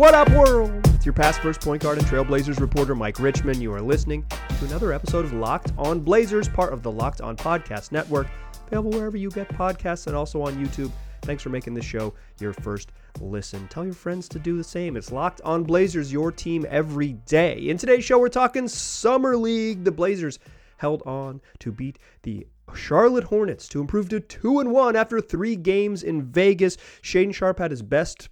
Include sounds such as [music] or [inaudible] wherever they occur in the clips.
What up, world? It's your past first point guard and Trailblazers reporter, Mike Richman. You are listening to another episode of Locked On Blazers, part of the Locked On Podcast Network, available wherever you get podcasts and also on YouTube. Thanks for making this show your first listen. Tell your friends to do the same. It's Locked On Blazers, your team every day. In today's show, we're talking Summer League. The Blazers held on to beat the Charlotte Hornets to improve to 2 and 1 after 3 games in Vegas. Shaedon Sharpe had his best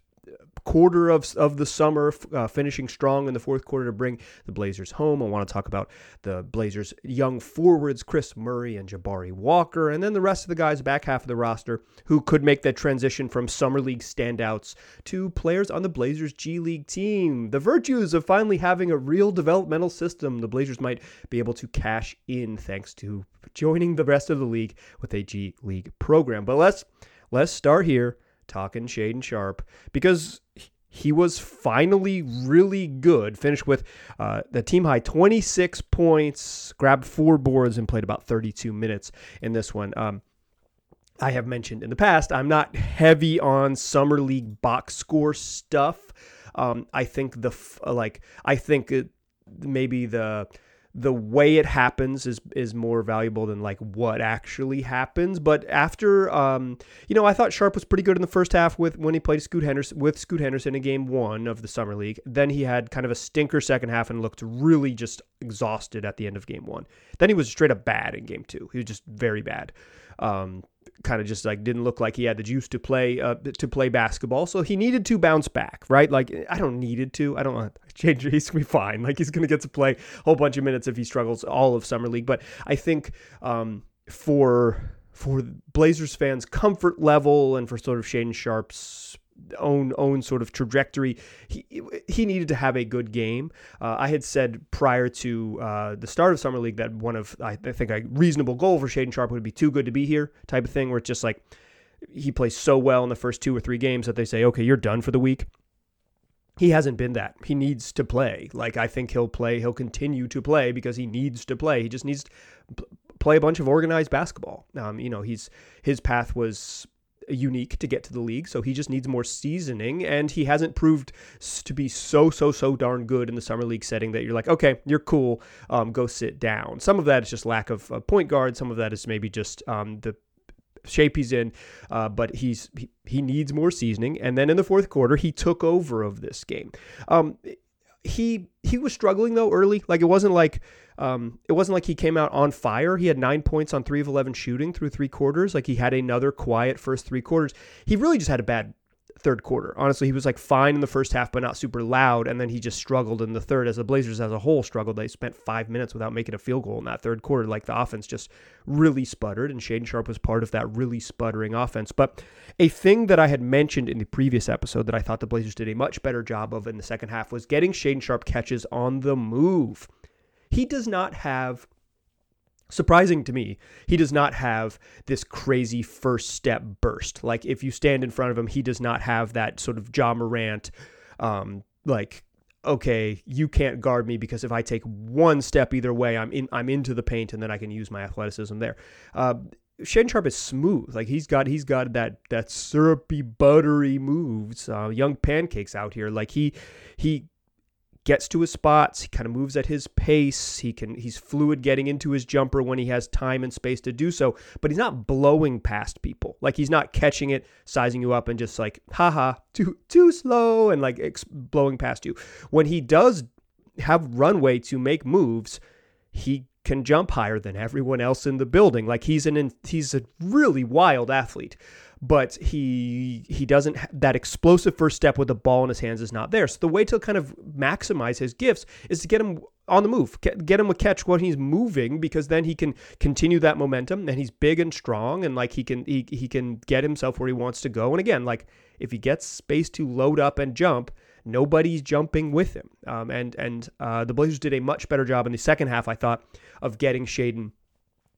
quarter of, of the summer, uh, finishing strong in the fourth quarter to bring the Blazers home. I want to talk about the Blazers' young forwards, Kris Murray and Jabari Walker, and then the rest of the guys back half of the roster who could make that transition from Summer League standouts to players on the Blazers' G League team. The virtues of finally having a real developmental system the Blazers might be able to cash in thanks to joining the rest of the league with a G League program. But let's let's start here talking Shaedon Sharpe because he was finally really good. Finished with uh, the team high 26 points, grabbed four boards, and played about 32 minutes in this one. Um, I have mentioned in the past, I'm not heavy on summer league box score stuff. Um, I think the like I think it, maybe the the way it happens is is more valuable than like what actually happens. But after, um, you know, I thought Sharpe was pretty good in the first half with when he played Scoot Henderson with Scoot Henderson in Game One of the Summer League. Then he had kind of a stinker second half and looked really just exhausted at the end of Game One. Then he was straight up bad in Game Two. He was just very bad. Um, kind of just like didn't look like he had the juice to play uh, to play basketball. So he needed to bounce back, right? Like I don't needed to. I don't want to change. He's gonna be fine. Like he's gonna get to play a whole bunch of minutes if he struggles all of summer league. But I think um, for for Blazers fans' comfort level and for sort of Shaedon Sharpe's own own sort of trajectory. He he needed to have a good game. Uh, I had said prior to uh, the start of summer league that one of I, think a reasonable goal for Shaedon Sharpe would be too good to be here type of thing, where it's just like he plays so well in the first two or three games that they say, okay, you're done for the week. He hasn't been that. He needs to play. Like I think he'll play. He'll continue to play because he needs to play. He just needs to play a bunch of organized basketball. Um, you know, he's his path was unique to get to the league, so he just needs more seasoning. And he hasn't proved to be so, so, so darn good in the summer league setting that you're like, okay, you're cool, um, go sit down. Some of that is just lack of a point guard. Some of that is maybe just um, the shape he's in, uh, but he's he, he, needs more seasoning. And then in the fourth quarter, he took over of this game. Um, he he was struggling though early. Like it wasn't like um, it wasn't like he came out on fire. He had nine points on three of eleven shooting through three quarters. Like he had another quiet first three quarters. He really just had a bad third quarter. Honestly, he was like fine in the first half, but not super loud. And then he just struggled in the third as the Blazers as a whole struggled. They spent five minutes without making a field goal in that third quarter. Like the offense just really sputtered, and Shaedon Sharpe was part of that really sputtering offense. But a thing that I had mentioned in the previous episode that I thought the Blazers did a much better job of in the second half was getting Shaedon Sharpe catches on the move. He does not have surprising to me, he does not have this crazy first step burst. Like if you stand in front of him, he does not have that sort of Ja Morant, um, like okay, you can't guard me because if I take one step either way, I'm in, I'm into the paint, and then I can use my athleticism there. Uh, Shaedon Sharpe is smooth. Like he's got he's got that that syrupy buttery moves. Uh, young pancakes out here. Like he he gets to his spots, he kind of moves at his pace, he can he's fluid getting into his jumper when he has time and space to do so, but he's not blowing past people. Like he's not catching it, sizing you up and just like haha, too too slow and like ex- blowing past you. When he does have runway to make moves, he can jump higher than everyone else in the building. Like he's an he's a really wild athlete but he he doesn't that explosive first step with the ball in his hands is not there. So the way to kind of maximize his gifts is to get him on the move, get him a catch when he's moving because then he can continue that momentum and he's big and strong and like he can he, he can get himself where he wants to go. And again, like if he gets space to load up and jump, nobody's jumping with him. Um, and and uh, the Blazers did a much better job in the second half, I thought, of getting Shaedon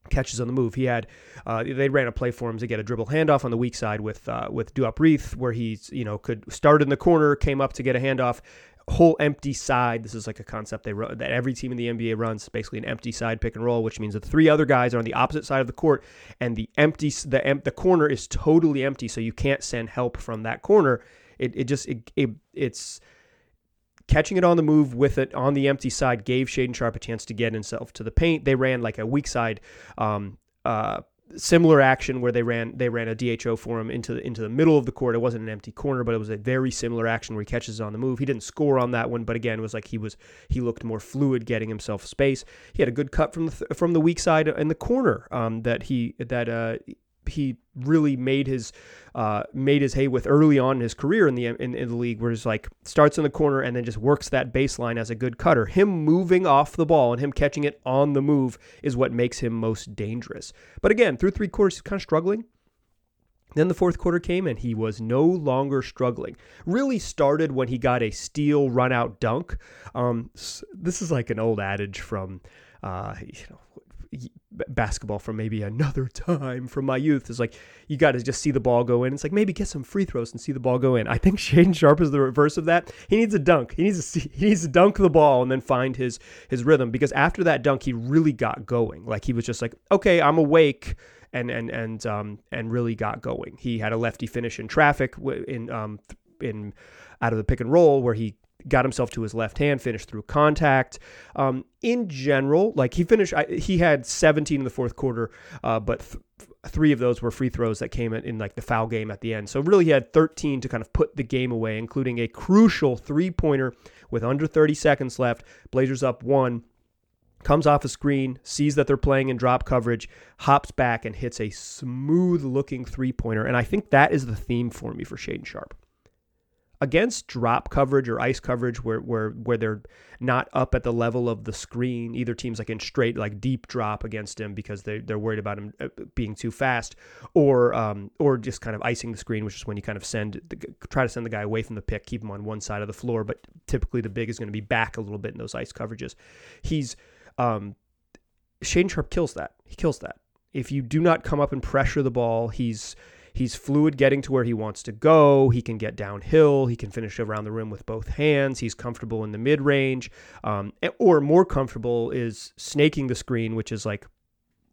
catches on the move. He had uh, they ran a play for him to get a dribble handoff on the weak side with uh, with Duop Reath, where he's you know could start in the corner, came up to get a handoff, whole empty side. This is like a concept they run that every team in the NBA runs, basically an empty side pick and roll, which means that the three other guys are on the opposite side of the court, and the empty the the corner is totally empty, so you can't send help from that corner. It it just it, it it's catching it on the move with it on the empty side gave Shaedon Sharpe a chance to get himself to the paint. They ran like a weak side um, uh, similar action where they ran they ran a DHO for him into the into the middle of the court. It wasn't an empty corner, but it was a very similar action where he catches on the move. He didn't score on that one, but again, it was like he was he looked more fluid, getting himself space. He had a good cut from the from the weak side in the corner um, that he that uh, he really made his uh, made his hay with early on in his career in the in, in the league, where he's like starts in the corner and then just works that baseline as a good cutter. Him moving off the ball and him catching it on the move is what makes him most dangerous. But again, through three quarters, he's kind of struggling. Then the fourth quarter came and he was no longer struggling. Really started when he got a steal run out dunk. Um, this is like an old adage from, uh, you know, basketball from maybe another [laughs] time from my youth is like you got to just see the ball go in. It's like maybe get some free throws and see the ball go in. I think [laughs] Shaedon Sharpe is the reverse of that. He needs a dunk. He needs to see, he needs to dunk the ball and then find his his rhythm because after that dunk he really got going. Like he was just like, okay, I'm awake. And and and um and really got going. He had a lefty finish in traffic in um in out of the pick and roll where he got himself to his left hand, finished through contact. Um, in general, like he finished, I, he had 17 in the fourth quarter, uh, but th- three of those were free throws that came in, in like the foul game at the end. So really, he had 13 to kind of put the game away, including a crucial three pointer with under 30 seconds left. Blazers up one. Comes off a screen, sees that they're playing in drop coverage, hops back and hits a smooth looking three pointer. And I think that is the theme for me for Shaedon Sharpe against drop coverage or ice coverage where where where they're not up at the level of the screen either team's like in straight like deep drop against him because they they're worried about him uh, being too fast or um or just kind of icing the screen which is when you kind of send the, try to send the guy away from the pick keep him on one side of the floor but typically the big is going to be back a little bit in those ice coverages. He's um Shane Sharpe kills that. He kills that. If you do not come up and pressure the ball he's He's fluid getting to where he wants to go. He can get downhill. He can finish around the rim with both hands. He's comfortable in the mid range. Um, or more comfortable is snaking the screen, which is like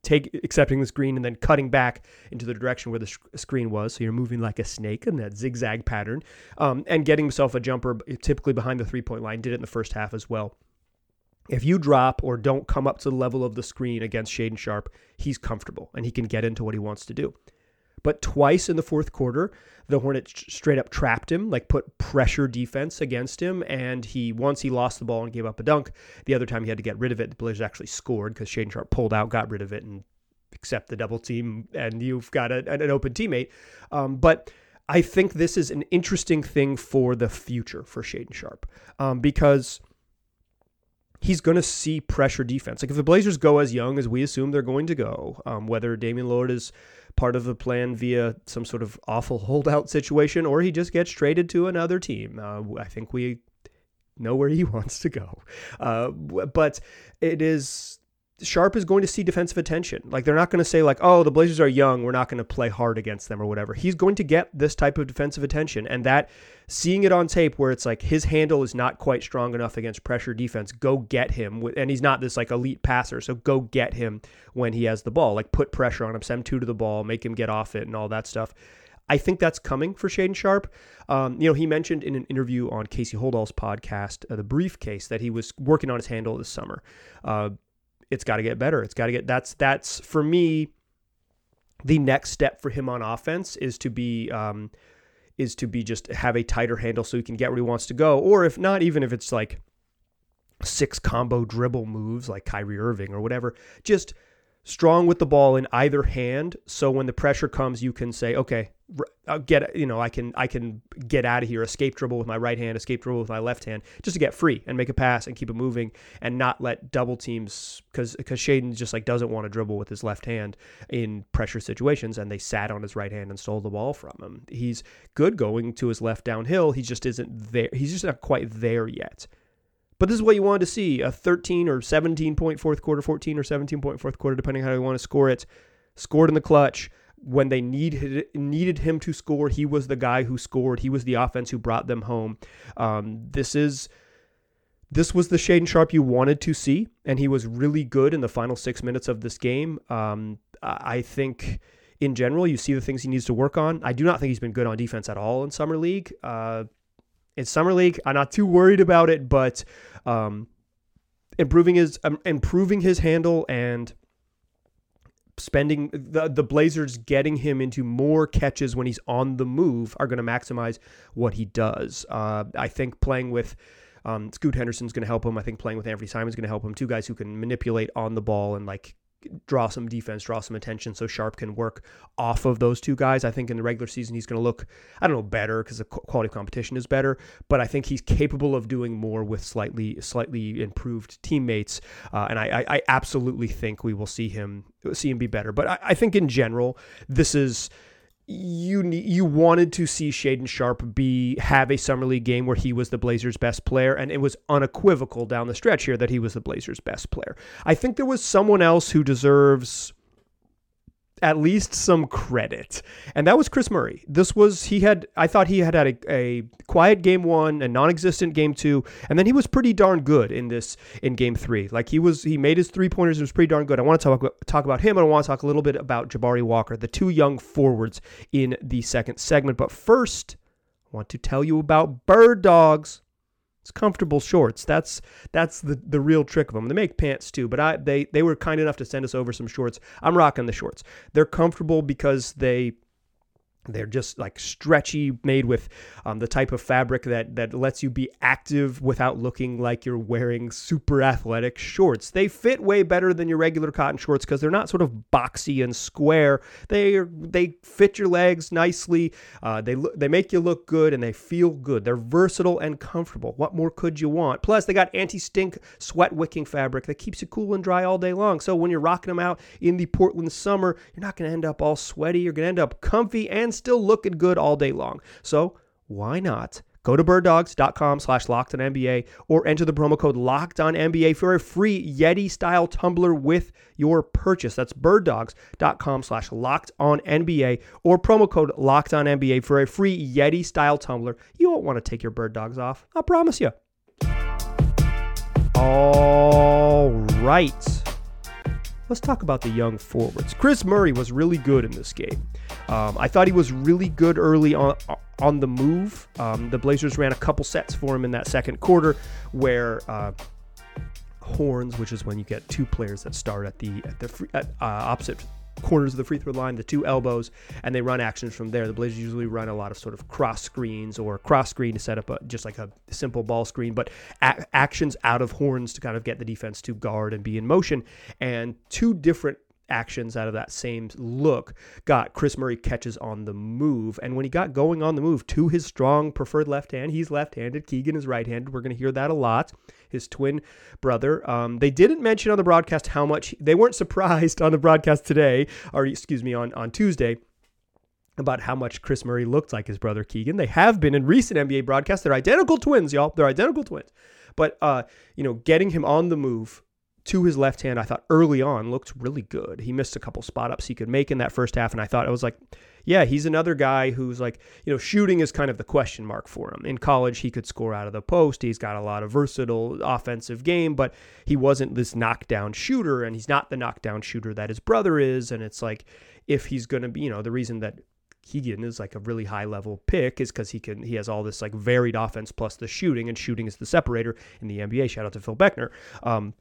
take accepting the screen and then cutting back into the direction where the sh- screen was. So you're moving like a snake in that zigzag pattern um, and getting himself a jumper, typically behind the three point line. Did it in the first half as well. If you drop or don't come up to the level of the screen against Shaedon Sharpe, he's comfortable and he can get into what he wants to do. But twice in the fourth quarter, the Hornets straight up trapped him, like put pressure defense against him. And he once he lost the ball and gave up a dunk. The other time he had to get rid of it. The Blazers actually scored because Shaedon Sharpe pulled out, got rid of it, and accept the double team, and you've got a, an open teammate. Um, but I think this is an interesting thing for the future for Shaedon Sharpe um, because he's going to see pressure defense. Like if the Blazers go as young as we assume they're going to go, um, whether Damian Lillard is part of the plan via some sort of awful holdout situation, or he just gets traded to another team. Uh, I think we know where he [laughs] wants to go. Uh, but it is Sharpe is going to see defensive attention. Like they're not going to say like, "Oh, the Blazers are young, we're not going to play hard against them or whatever." He's going to get this type of defensive attention and that seeing it on tape where it's like his handle is not quite strong enough against pressure defense, go get him and he's not this like elite passer, so go get him when he has the ball. Like put pressure on him, send two to the ball, make him get off it and all that stuff. I think that's coming for Shaedon Sharpe. Um, you know, he mentioned in an interview on Casey Holdahl's podcast, uh, The Briefcase, that he was working on his handle this summer. Uh, it's got to get better. It's got to get that's that's for me the next step for him on offense is to be um, is to be just have a tighter handle so he can get where he wants to go. Or if not, even if it's like six combo dribble moves like Kyrie Irving or whatever, just strong with the ball in either hand. So when the pressure comes, you can say, okay, I'll uh, get you know I can I can get out of here, escape dribble with my right hand, escape dribble with my left hand, just to get free and make a pass and keep it moving and not let double teams because because Shaedon just like doesn't want to dribble with his left hand in pressure situations and they sat on his right hand and stole the ball from him. He's good going to his left downhill. He just isn't there. He's just not quite there yet. But this is what you wanted to see a 13 or 17 point fourth quarter, 14 or 17 point fourth quarter, depending how you want to score it. Scored in the clutch. When they needed needed him to score, he was the guy who scored. He was the offense who brought them home. Um, this is this was the Shaedon Sharpe you wanted to see, and he was really good in the final six minutes of this game. Um, I think in general, you see the things he needs to work on. I do not think he's been good on defense at all in summer league. Uh, In summer league, I'm not too worried about it, but um, improving his um, improving his handle and spending the the Blazers getting him into more catches when he's on the move are going to maximize what he does. Uh, I think playing with um, Scoot Henderson's going to help him. I think playing with Anthony Simons going to help him. Two guys who can manipulate on the ball and like draw some defense, draw some attention so Sharpe can work off of those two guys. I think in the regular season he's going to look, I don't know, better because the quality of competition is better, but I think he's capable of doing more with slightly slightly improved teammates. Uh, and I, I, absolutely think we will see him see him be better. But I, I think in general, this is you you wanted to see Shaedon Sharpe be have a summer league game where he was the Blazers' best player, and it was unequivocal down the stretch here that he was the Blazers' best player. I think there was someone else who deserves at least some credit. And that was Kris Murray. This was, he had, I thought he had had a, a quiet game one, a non existent game two, and then he was pretty darn good in this, in game three. Like he was, he made his three pointers, it was pretty darn good. I want to talk, talk about him, and I want to talk a little bit about Jabari Walker, the two young forwards in the second segment. But first, I want to tell you about Bird Dogs. It's comfortable shorts. That's that's the the real trick of them. They make pants too, but I they they were kind enough to send us over some shorts. I'm rocking the shorts. They're comfortable because they they're just like stretchy, made with um, the type of fabric that that lets you be active without looking like you're wearing super athletic shorts. They fit way better than your regular cotton shorts because they're not sort of boxy and square. They they fit your legs nicely. Uh, they they make you look good and they feel good. They're versatile and comfortable. What more could you want? Plus, they got anti-stink, sweat-wicking fabric that keeps you cool and dry all day long. So when you're rocking them out in the Portland summer, you're not going to end up all sweaty. You're going to end up comfy and still looking good all day long. So why not? Go to birddogs.com slash locked on NBA or enter the promo code locked on NBA for a free Yeti style tumbler with your purchase. That's birddogs.com slash locked on NBA or promo code locked on NBA for a free Yeti style tumbler. You won't want to take your bird dogs off. I promise you. All right. Let's talk about the young forwards. Kris Murray was really good in this game. Um, I thought he was really good early on on the move. Um, the Blazers ran a couple sets for him in that second quarter, where uh, horns, which is when you get two players that start at the at the free, at, uh, opposite corners of the free throw line, the two elbows, and they run actions from there. The Blazers usually run a lot of sort of cross screens or cross screen to set up a, just like a simple ball screen, but a- actions out of horns to kind of get the defense to guard and be in motion. And two different actions out of that same look got Kris Murray catches on the move. And when he got going on the move to his strong preferred left hand, he's left handed. Keegan is right handed. We're going to hear that a lot. His twin brother. Um, they didn't mention on the broadcast how much they weren't [laughs] surprised on the broadcast today, or excuse me, on, on Tuesday about how much Kris Murray looked like his brother Keegan. They have been in recent NBA broadcasts. They're identical twins, y'all. They're identical twins. But uh, you know, getting him on the move to his left hand, I thought early on looked really good. He missed a couple spot ups he could make in that first half, and I thought I was like, yeah, he's another guy who's like, you know, shooting is kind of the question mark for him. In college, he could score out of the post. He's got a lot of versatile offensive game, but he wasn't this knockdown shooter, and he's not the knockdown shooter that his brother is. And it's like, if he's going to be, you know, the reason that Keegan is like a really high level pick is because he can he has all this like varied offense plus the shooting, and shooting is the separator in the NBA. Shout out to Phil Beckner. Um,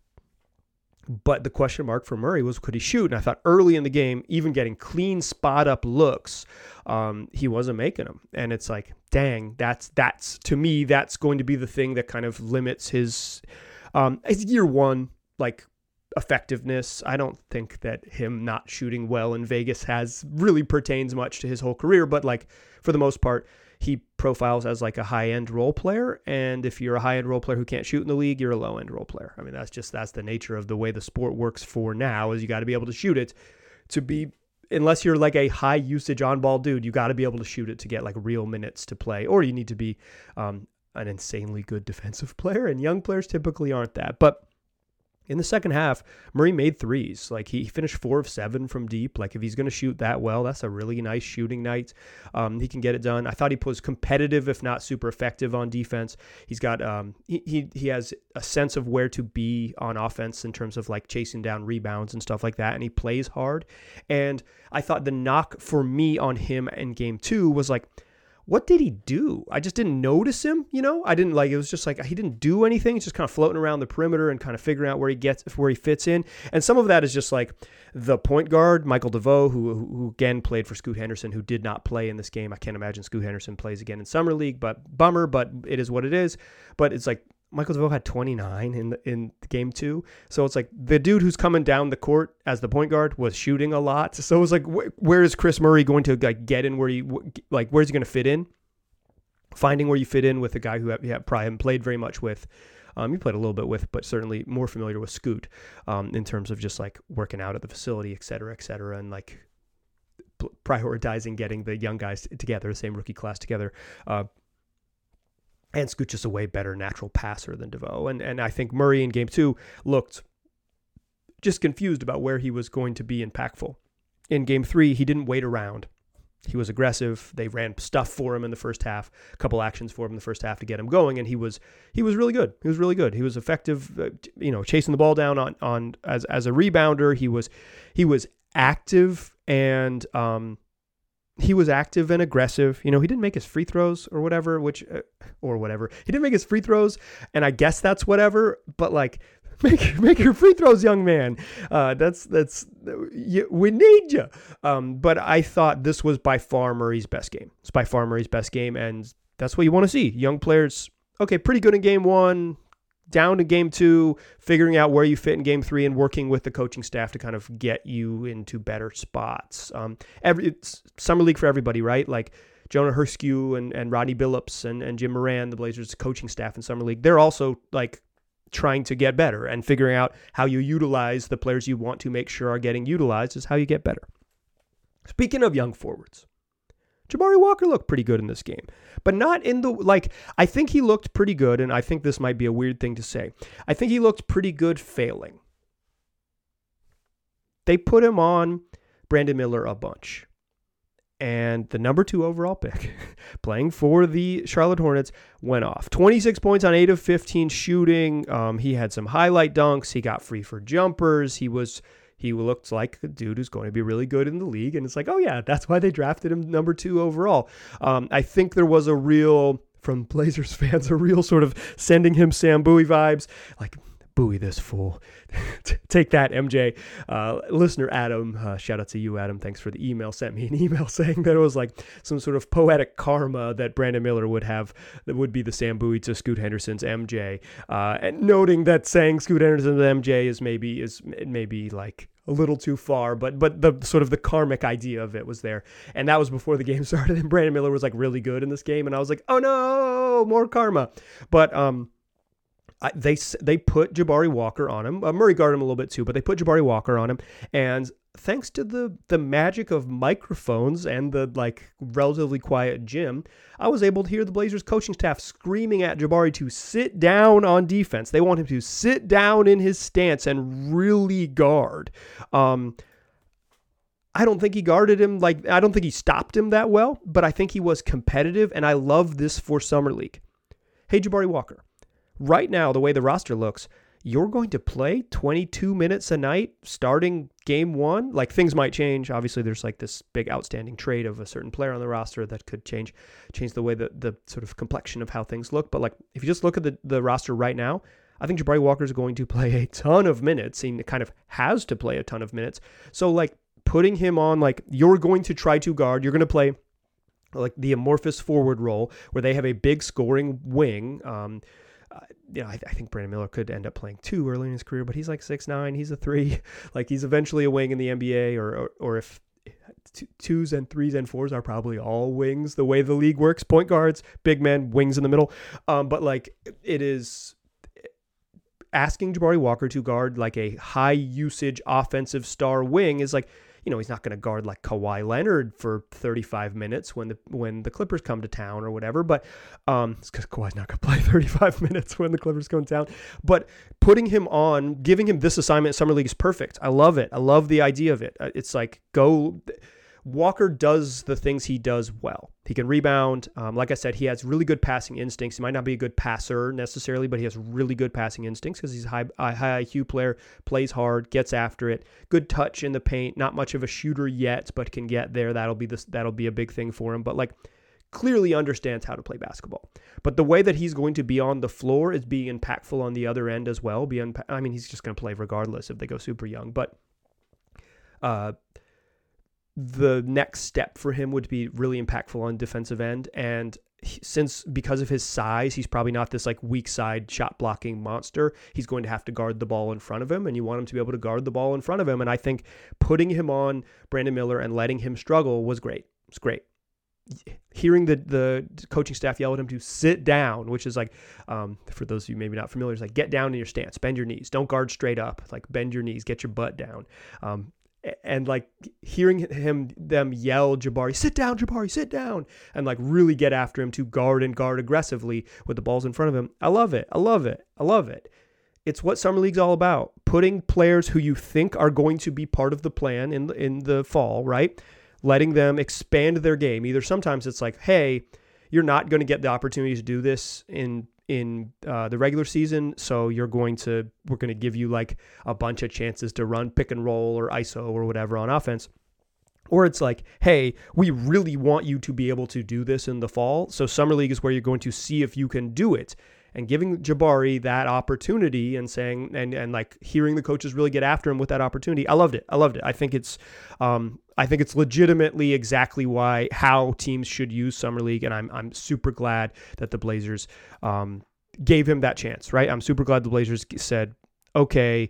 but the question mark for Murray was could he shoot? And I thought early in the game, even getting clean spot up looks, um, he wasn't making them. And it's like, dang, that's that's to me, that's going to be the thing that kind of limits his um, his year one like effectiveness. I don't think that him not shooting well in Vegas has really pertains much to his whole career, but like for the most part, he profiles as like a high end role player. And if you're a high end role player who can't shoot in the league, you're a low end role player. I mean, that's just that's the nature of the way the sport works for now. Is you got to be able to shoot it to be unless you're like a high usage on ball dude, you got to be able to shoot it to get like real minutes to play, or you need to be um, an insanely good defensive [laughs] player. And young players typically aren't that, but in the second half, Murray made threes. Like he finished four of seven from deep. Like if he's going to shoot that well, that's a really nice shooting night. Um, he can get it done. I thought he was competitive, if not super effective on defense. He's got um, he, he he has a sense of where to be on offense in terms of like chasing down rebounds and stuff like that. And he plays hard. And I thought the knock for me on him in game two was like what did he do? I just didn't notice him, you know? I didn't like it was just like he didn't do anything. He's just kind of floating around the perimeter and kind of figuring out where he gets where he fits in. And some of that is just like the point guard, Michael DeVoe, who who again played for Scoot Henderson, who did not play in this game. I can't imagine Scoot Henderson plays again in summer league, but bummer, but it is what it is. But it's like Michael DeVoe had 29 in the, in game two, so it's like the dude who's coming down the court as the point guard was shooting a lot. So it was like, wh- where is Kris Murray going to like get in? Where he like where's he going to fit in? Finding where you fit in with a guy who you have probably haven't played very much with. Um, you played a little bit with, but certainly more familiar with Scoot um, in terms of just like working out at the facility, et cetera, et cetera, and like prioritizing getting the young guys together, the same rookie class together. Uh, and Scoot just a way better natural passer than DeVoe. And and I think Murray in game two looked just confused about where he was going to be impactful. In game three, he didn't wait around. He was aggressive. They ran stuff for him in the first half, a couple actions for him in the first half to get him going, and he was he was really good. He was really good. He was effective, uh, you know, chasing the ball down on on as as a rebounder. He was he was active and um, he was active and aggressive. You know, he didn't make his free throws or whatever, which uh, or whatever. He didn't make his free throws, and I guess that's whatever. But like, [laughs] make make your free throws, young man. Uh, that's that's you, we need you. Um, but I thought this was by far Murray's best game. It's by far Murray's best game, and that's what you want to see. Young players, okay, pretty good in game one, down to game two, figuring out where you fit in game three, and working with the coaching staff to kind of get you into better spots. Um, every it's summer league for everybody, right? Like Jonah Herscu and, and Rodney Billups and, and Jim Moran, the Blazers coaching staff in summer league, they're also like trying to get better and figuring out how you utilize the players you want to make sure are getting utilized is how you get better. Speaking of young forwards, Jabari Walker looked pretty good in this game, but not in the like. I think he looked pretty good, and I think this might be a weird thing to say. I think he looked pretty good failing. They put him on Brandon Miller a bunch. And the number two overall pick, [laughs] playing for the Charlotte Hornets, went off. 26 points on 8 of 15 shooting. Um, he had some highlight dunks. He got free for jumpers. He was he looked like a dude who's going to be really good in the league. And it's like, oh, yeah, that's why they drafted him number two overall. Um, I think there was a real, from Blazers [laughs] fans, a real sort of sending him Sam Bowie vibes. Like, buoy this fool. [laughs] Take that, MJ. Uh, listener Adam, uh, shout out to you, Adam. Thanks for the email. Sent me an [laughs] email saying that it was like some sort of poetic karma that Brandon Miller would have that would be the Sam Bowie to Scoot Henderson's MJ. Uh, and noting that saying Scoot Henderson's MJ is maybe is maybe like a little too far, but but the sort of the karmic idea of it was there, and that was before the game [laughs] started. And Brandon Miller was like really good in this game, and I was like, oh no, more karma. But um, I, they they put Jabari Walker on him. Uh, Murray guarded him a little bit too, but they put Jabari Walker on him, and thanks to the the magic of microphones and the like relatively quiet gym, I was able to hear the Blazers coaching staff screaming at Jabari to sit down on defense. They want him to sit down in his stance and really guard. Um, I don't think he guarded him like I don't think he stopped him that well, but I think he was competitive, and I love this for summer league. Hey, Jabari Walker right now, the way the roster looks, you're going to play 22 minutes a night starting game one. Like things might change. Obviously, there's like this big outstanding trade of a certain player on the roster that could change change the way that the sort of complexion of how things look. But like if you just look at the, the roster right now, I think Jabari Walker is going to play a ton of minutes. He kind of has to play a ton of minutes. So like putting him on like you're going to try to guard, you're going to play like the amorphous forward role where they have a big scoring wing. Um, uh, you know, I, I, think Brandon Miller could end up playing two early in his career, but he's like six nine. He's a three. [laughs] Like he's eventually a wing in the NBA, or or, or if twos and threes and fours are probably all wings. The way the league works, point guards, big men, wings in the middle. Um, but like it is asking Jabari Walker to guard like a high usage offensive star wing is like you know, he's not going to guard like Kawhi Leonard for 35 minutes when the when the Clippers come to town or whatever. But um, it's because Kawhi's not going [laughs] to play 35 minutes when the Clippers come to town. But putting him on, giving him this assignment, summer league is perfect. I love it. I love the idea of it. Uh, it's like go. Walker does the things he does well. He can rebound. Um, like I said, he has really good passing instincts. He might not be a good passer necessarily, but he has really good passing instincts because he's a high, high IQ player, plays hard, gets after it. Good touch in the paint. Not much of a shooter yet, but can get there. That'll be this. That'll be a big thing for him. But like clearly understands how to play basketball. But the way that he's going to be on the floor is being impactful on the other end as well. Be unpa- I mean, he's just going to play regardless if they go super young. But uh, the next step for him would be really impactful on defensive end. And since because of his size, he's probably not this like weak side shot blocking monster. He's going to have to guard the ball in front of him, and you want him to be able to guard the ball in front of him. And I think putting him on Brandon Miller and letting him struggle was great. It's great hearing the the coaching staff yell at him to sit down, which is like, um, for those of you maybe not familiar, is like get down in your stance, bend your knees, don't guard straight up, like bend your knees, get your butt down. Um, and like hearing him them yell Jabari sit down Jabari sit down and like really get after him to guard and guard aggressively with the balls in front of him. I love it. I love it. I love it. It's what summer league's all about. Putting players who you think are going to be part of the plan in in the fall right? Letting them expand their game. Either sometimes it's like, hey, you're not going to get the opportunity to do this in in uh, the regular season, so you're going to we're going to give you like a bunch of chances to run pick and roll or ISO or whatever on offense. Or it's like, hey, we really want you to be able to do this in the fall. So summer league is where you're going to see if you can do it and giving Jabari that opportunity and saying and and like hearing the coaches really get after him with that opportunity. I loved it. I loved it. I think it's um I think it's legitimately exactly why how teams should use summer league and I'm I'm super glad that the Blazers um gave him that chance, right? I'm super glad the Blazers said, "Okay,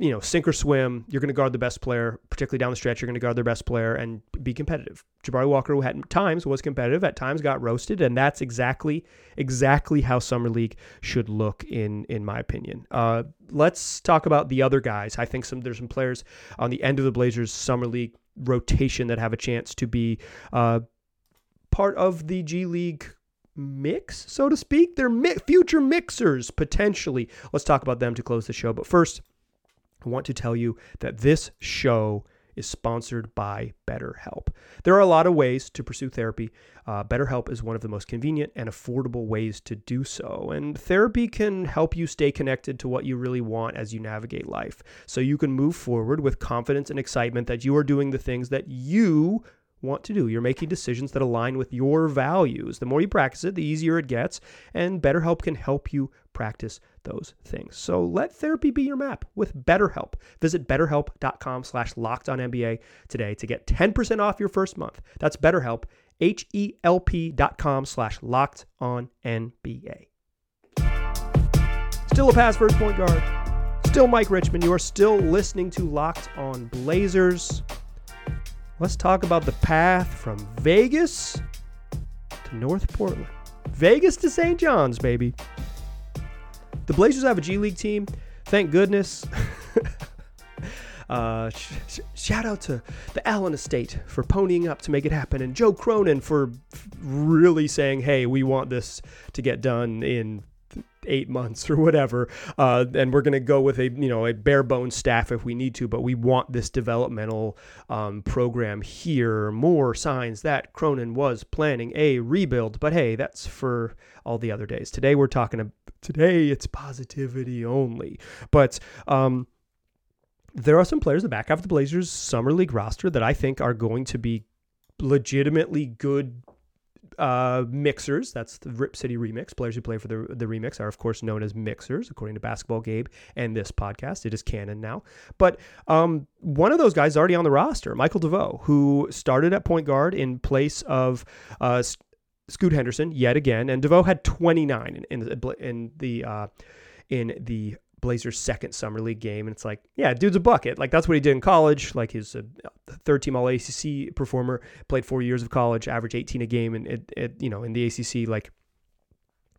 you know, sink or swim. You're going to guard the best player, particularly down the stretch. You're going to guard their best player and be competitive. Jabari Walker, who at times was competitive, at times got roasted, and that's exactly exactly how summer league should look in in my opinion. Uh, let's talk about the other guys. I think some there's some players on the end of the Blazers summer league rotation that have a chance to be uh, part of the G League mix, so to speak. They're mi- future mixers potentially. Let's talk about them to close the show. But first. I want to tell you that this show is sponsored by BetterHelp. There are a lot of ways to pursue therapy. Uh, BetterHelp is one of the most convenient and affordable ways to do so. And therapy can help you stay connected to what you really want as you navigate life. So you can move forward with confidence and excitement that you are doing the things that you want to do. You're making decisions that align with your values. The more you practice it, the easier it gets, and BetterHelp can help you practice those things. So let therapy be your map with BetterHelp. Visit betterhelp.com slash locked on NBA today to get 10% off your first month. That's BetterHelp, H-E-L-P dot com slash locked on NBA. Still a pass first point guard. Still Mike Richman. You are still listening to Locked on Blazers. Let's talk about the path from Vegas to North Portland. Vegas to St. John's, baby. The Blazers have a G League team. Thank goodness. [laughs] Uh, sh- sh- shout out to the Allen estate for ponying up to make it happen, and Joe Cronin for really saying, "Hey, we want this to get done in eight months or whatever, uh, and we're going to go with a you know a bare bones staff if we need to, but we want this developmental um, program here. More signs that Cronin was planning a rebuild, but hey, that's for all the other days. Today we're talking. Today it's positivity only, but. Um, there are some players in the back half of the Blazers summer league roster that I think are going to be legitimately good uh, mixers. That's the Rip City remix. Players who play for the, the remix are, of course, known as mixers, according to Basketball Gabe and this podcast. It is canon now. But um, one of those guys is already on the roster, Michael DeVoe, who started at point guard in place of uh, Scoot Henderson yet again. And DeVoe had 29 in, in, in the. Uh, in the Blazers' second summer league game, and it's like, yeah, dude's a bucket. Like that's what he did in college. Like he's a third team All ACC performer, played four years of college, average 18 a game, and it, it, you know in the ACC, like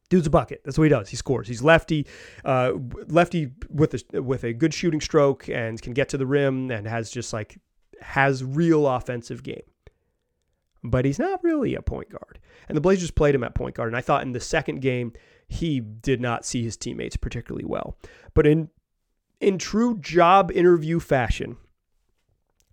dude's a bucket. That's what he does. He scores. He's lefty, uh, lefty with a with a good shooting stroke and can get to the rim and has just like has real offensive game. But he's not really a point guard. And the Blazers played him at point guard. And I thought in the second game he did not see his teammates particularly well. But in in true job interview fashion,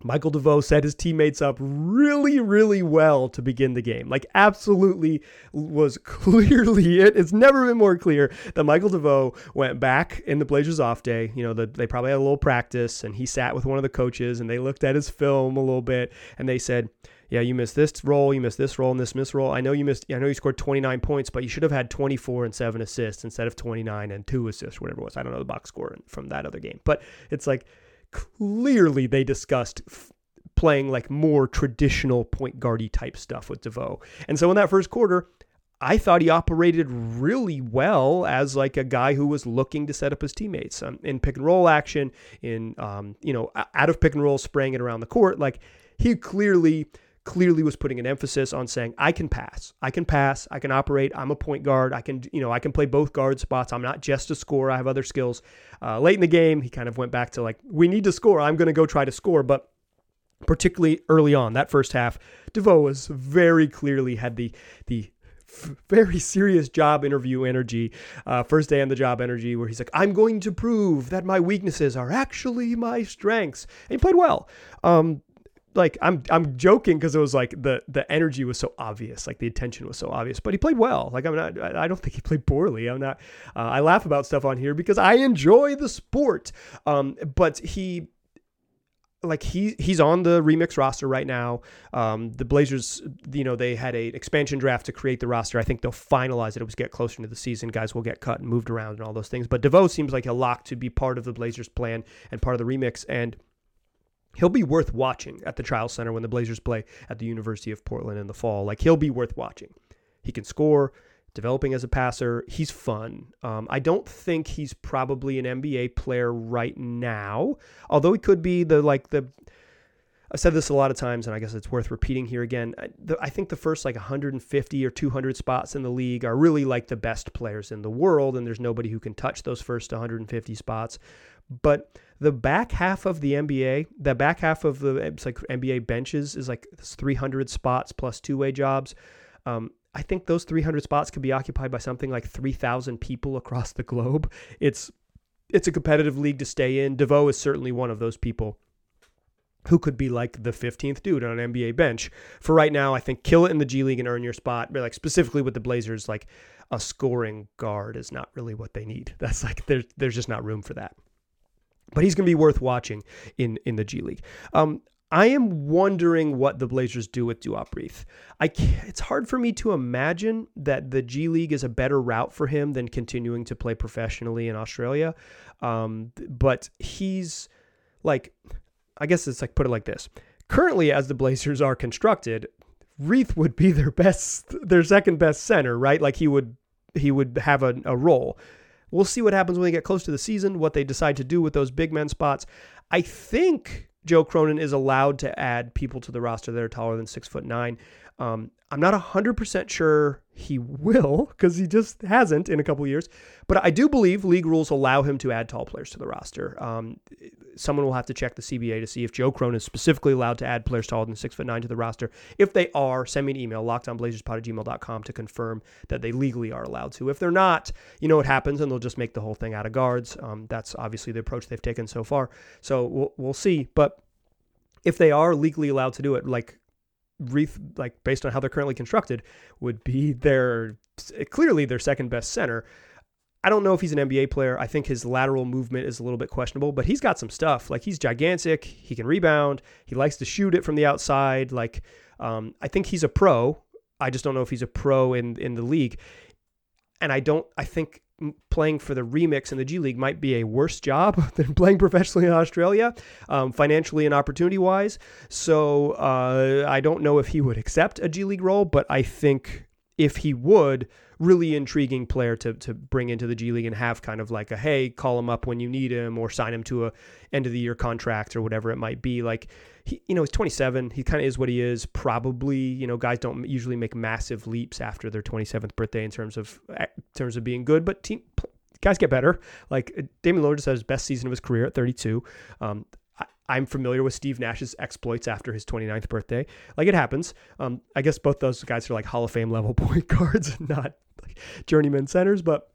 Michael DeVoe set his teammates up really, really well to begin the game. Like, absolutely was [laughs] clearly it. It's never been more clear that Michael DeVoe went back in the Blazers off day. You know, the, they probably had a little practice, and he sat with one of the coaches and they looked at his film a little bit and they said, yeah, you missed this role, you missed this role, and this miss role. I know you missed. I know you scored 29 points, but you should have had 24 and seven assists instead of 29 and two assists, whatever it was. I don't know the box score from that other game, but it's like clearly they discussed f- playing like more traditional point guardy type stuff with DeVoe. And so in that first quarter, I thought he operated really well as like a guy who was looking to set up his teammates um, in pick and roll action, in um, you know out of pick and roll, spraying it around the court. Like he clearly clearly was putting an emphasis on saying I can pass, I can pass, I can operate. I'm a point guard. I can you know I can play both guard spots. I'm not just a scorer. I have other skills. Uh, late in the game, he kind of went back to like we need to score. I'm going to go try to score, but particularly early on that first half, DeVoe was very clearly had the the very serious job interview energy, uh, first day on the job energy, where he's like, I'm going to prove that my weaknesses are actually my strengths. And he played well. Um, like I'm I'm joking because it was like the the energy was so obvious, like the attention was so obvious. But he played well. Like I'm not. I don't think he played poorly. I'm not. Uh, I laugh about stuff on here because I enjoy the sport. Um, but he like he he's on the remix roster right now. Um, the Blazers, you know, they had a expansion draft to create the roster. I think they'll finalize it. It was get closer to the season. Guys will get cut and moved around and all those things. But DeVoe seems like a lock to be part of the Blazers plan and part of the remix. And he'll be worth watching at the Chiles Center when the Blazers play at the University of Portland in the fall. Like he'll be worth watching. He can score, developing as a passer. He's fun. Um, I don't think he's probably an NBA player right now, although he could be the like the. I've said this a lot of times, and I guess it's worth repeating here again. I, the, I think the first like 150 or 200 spots in the league are really like the best players in the world, and there's nobody who can touch those first 150 spots. But the back half of the NBA, the back half of the it's like NBA benches is like 300 spots plus two way jobs. Um, I think those 300 spots could be occupied by something like 3,000 people across the globe. It's it's a competitive league to stay in. DeVoe is certainly one of those people who could be like the 15th dude on an NBA bench. For right now, I think kill it in the G League and earn your spot. But like specifically with the Blazers, like a scoring guard is not really what they need. [laughs] That's like there's there's just not room for that but he's going to be worth watching in in the G League. Um, I am wondering what the Blazers do with Duop Reath. I it's hard for me to imagine that the G League is a better route for him than continuing to play professionally in Australia. Um, but he's like, I guess it's like put it like this. Currently, as the Blazers are constructed, Reath would be their best, their second best center, right? Like he would he would have a, a role. We'll see what happens when they get close to the season, what they decide to do with those big men spots. I think Joe Cronin is allowed to add people to the roster that are taller than six foot nine. Um, I'm not 100% sure he will because he just hasn't in a couple years. But I do believe league rules allow him to add tall players to the roster. Um, someone will have to check the CBA to see if Joe Cronin is specifically allowed to add players taller than six foot nine to the roster. If they are, send me an email, lockedonblazerspod at gmail.com to confirm that they legally are allowed to. If they're not, you know what happens, and they'll just make the whole thing out of guards. Um, that's obviously the approach they've taken so far. So we'll, we'll see. But if they are legally allowed to do it, like Reath, like based on how they're currently constructed, would be their clearly their second best center. I don't know if he's an NBA player. I think his lateral movement is a little bit questionable, but he's got some stuff. Like he's gigantic. He can rebound. He likes to shoot it from the outside. Like um, I think he's a pro. I just don't know if he's a pro in in the league. And I don't. I think playing for the remix in the G League might be a worse job [laughs] than playing professionally in Australia, um, financially and opportunity wise. So uh, I don't know if he would accept a G League role, but I think if he would, really intriguing player to to bring into the G League and have kind of like a hey, call him up when you need him or sign him to a end of the year contract or whatever it might be. Like he, you know, he's 27. He kind of is what he is. Probably, you know, guys don't usually make massive leaps after their 27th birthday in terms of in terms of being good, but team guys get better. Like uh, Damian Lillard just had his best season of his career at 32. Um, I'm familiar with Steve Nash's exploits after his 29th birthday. Like it happens. Um, I guess both those guys are like Hall of Fame level [laughs] point guards, not like journeyman centers, but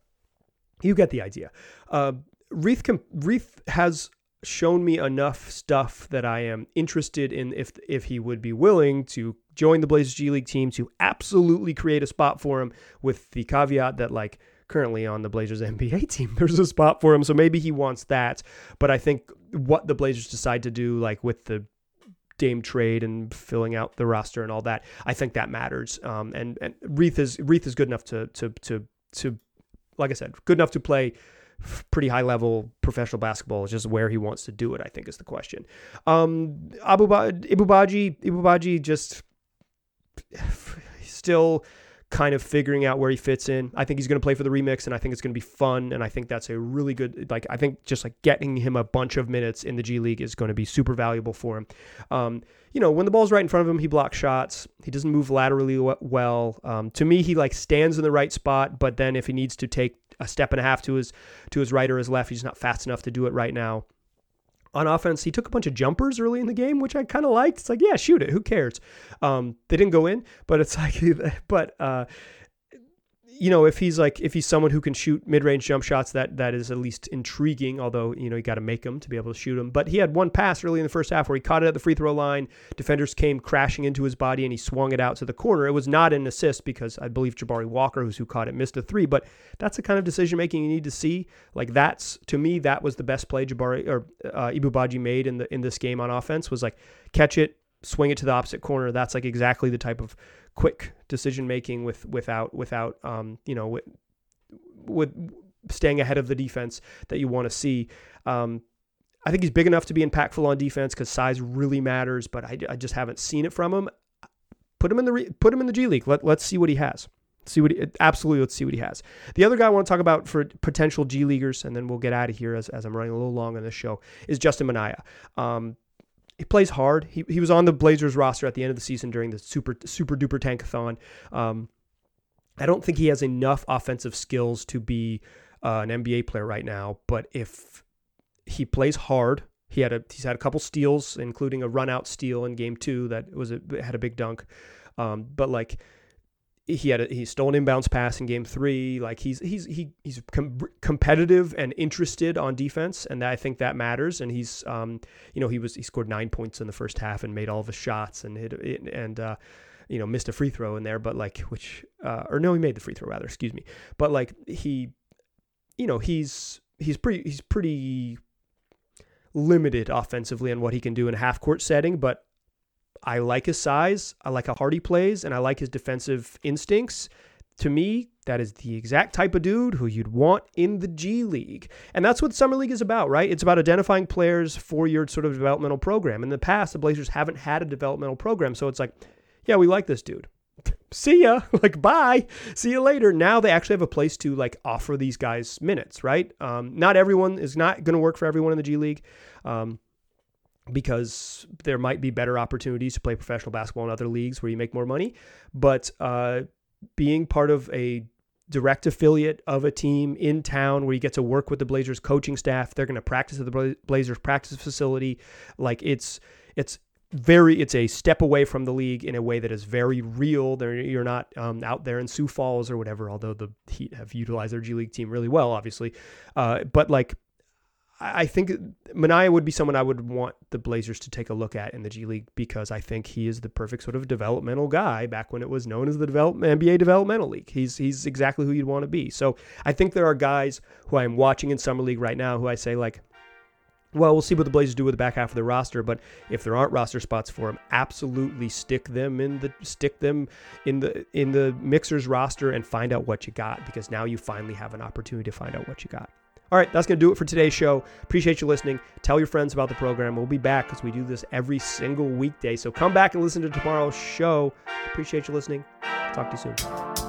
you get the idea. Uh, Reath, Reath has shown me enough stuff that I am interested in if if he would be willing to join the Blazers G League team to absolutely create a spot for him with the caveat that like currently on the Blazers [laughs] NBA team there's a spot for him so maybe he wants that but I think what the Blazers decide to do like with the Dame trade and filling out the roster and all that I think that matters um, and and Reath is Reath is good enough to to to to like I said good enough to play pretty high level professional basketball. It's just where he wants to do it, I think, is the question. Um, Ibou Badji, Ibubaji just [sighs] still kind of figuring out where he fits in. I think he's going to play for the remix, and I think it's going to be fun. And I think that's a really good, like, I think just like getting him a bunch of minutes in the G League is going to be super valuable for him. Um, you know, when the ball's right in front of him, he blocks shots. He doesn't move laterally well. Um, to me, he like stands in the right spot, but then if he needs to take a step and a half to his to his right or his left. He's not fast enough to do it right now. On offense, he took a bunch of jumpers early in the game, which I kind of liked. It's like, yeah, shoot it. Who cares? Um, they didn't go in, but it's [laughs] like, but uh, you know, if he's like if he's someone who can shoot mid-range jump shots, that that is at least intriguing. Although you know you got to make them to be able to shoot them. But he had one pass early in the first half where he caught it at the free throw line. Defenders came crashing into his body and he swung it out to the corner. It was not an assist because I believe Jabari Walker, who's who caught it, missed a three. But that's the kind of decision making you need to see. Like that's to me that was the best play Jabari or uh, Ibou Badji made in the in this game on offense was like catch it, swing it to the opposite corner. That's like exactly the type of quick decision making with without without um, you know with, with staying ahead of the defense that you want to see. Um, I think he's big enough to be impactful on defense because size really matters, but I, I, just haven't seen it from him. Put him in the re, put him in the G League. Let let's see what he has. See what he, absolutely let's see what he has. The other guy I want to talk about for potential G leaguers, and then we'll get out of here as, as I'm running a little long on this show, is Justin Minaya. Um, he plays hard. He, he was on the Blazers roster at the end of the season during the super super duper tankathon. Um, I don't think he has enough offensive skills to be uh, an NBA player right now. But if he plays hard, he had a he's had a couple steals, including a run out steal in game two that was a, had a big dunk. Um, but like he had a, he stole an inbounds pass in game three. Like he's he's he he's com- competitive and interested on defense, and I think that matters. And he's um you know he was he scored nine points in the first half and made all his shots and hit and uh you know missed a free throw in there, but like which uh or no he made the free throw rather excuse me, but like he you know he's he's pretty he's pretty limited offensively on what he can do in a half court setting, but I like his size, I like how hard he plays, and I like his defensive instincts. To me, that is the exact type of dude who you'd want in the G League. And that's what Summer League is about, right? It's about identifying players for your sort of developmental program. In the past, the Blazers haven't had a developmental program. So it's like, yeah, we like this dude. [laughs] See ya. [laughs] Like, bye. See you later. Now they actually have a place to like offer these guys minutes, right? Um, not everyone is not going to work for everyone in the G League. Um, because there might be better opportunities to play professional basketball in other leagues where you make more money. But uh, being part of a direct affiliate of a team in town where you get to work with the Blazers coaching staff, they're going to practice at the Blazers practice facility. Like it's it's very it's a step away from the league in a way that is very real. There you're not um, out there in Sioux Falls or whatever. Although the Heat have utilized their G League team really well, obviously, uh, but like I think Minaya would be someone I would want the Blazers to take a look at in the G League because I think he is the perfect sort of developmental guy back when it was known as the development NBA Developmental League. He's he's exactly who you'd want to be. So I think there are guys who I'm watching in summer league right now who I say like, well, we'll see what the Blazers do with the back half of the roster, but if there aren't roster spots for him, absolutely stick them in the stick them in the in the Mixers roster and find out what you got because now you finally have an opportunity to find out what you got. All right, that's going to do it for today's show. Appreciate you listening. Tell your friends about the program. We'll be back because we do this every single weekday. So come back and listen to tomorrow's show. Appreciate you listening. Talk to you soon.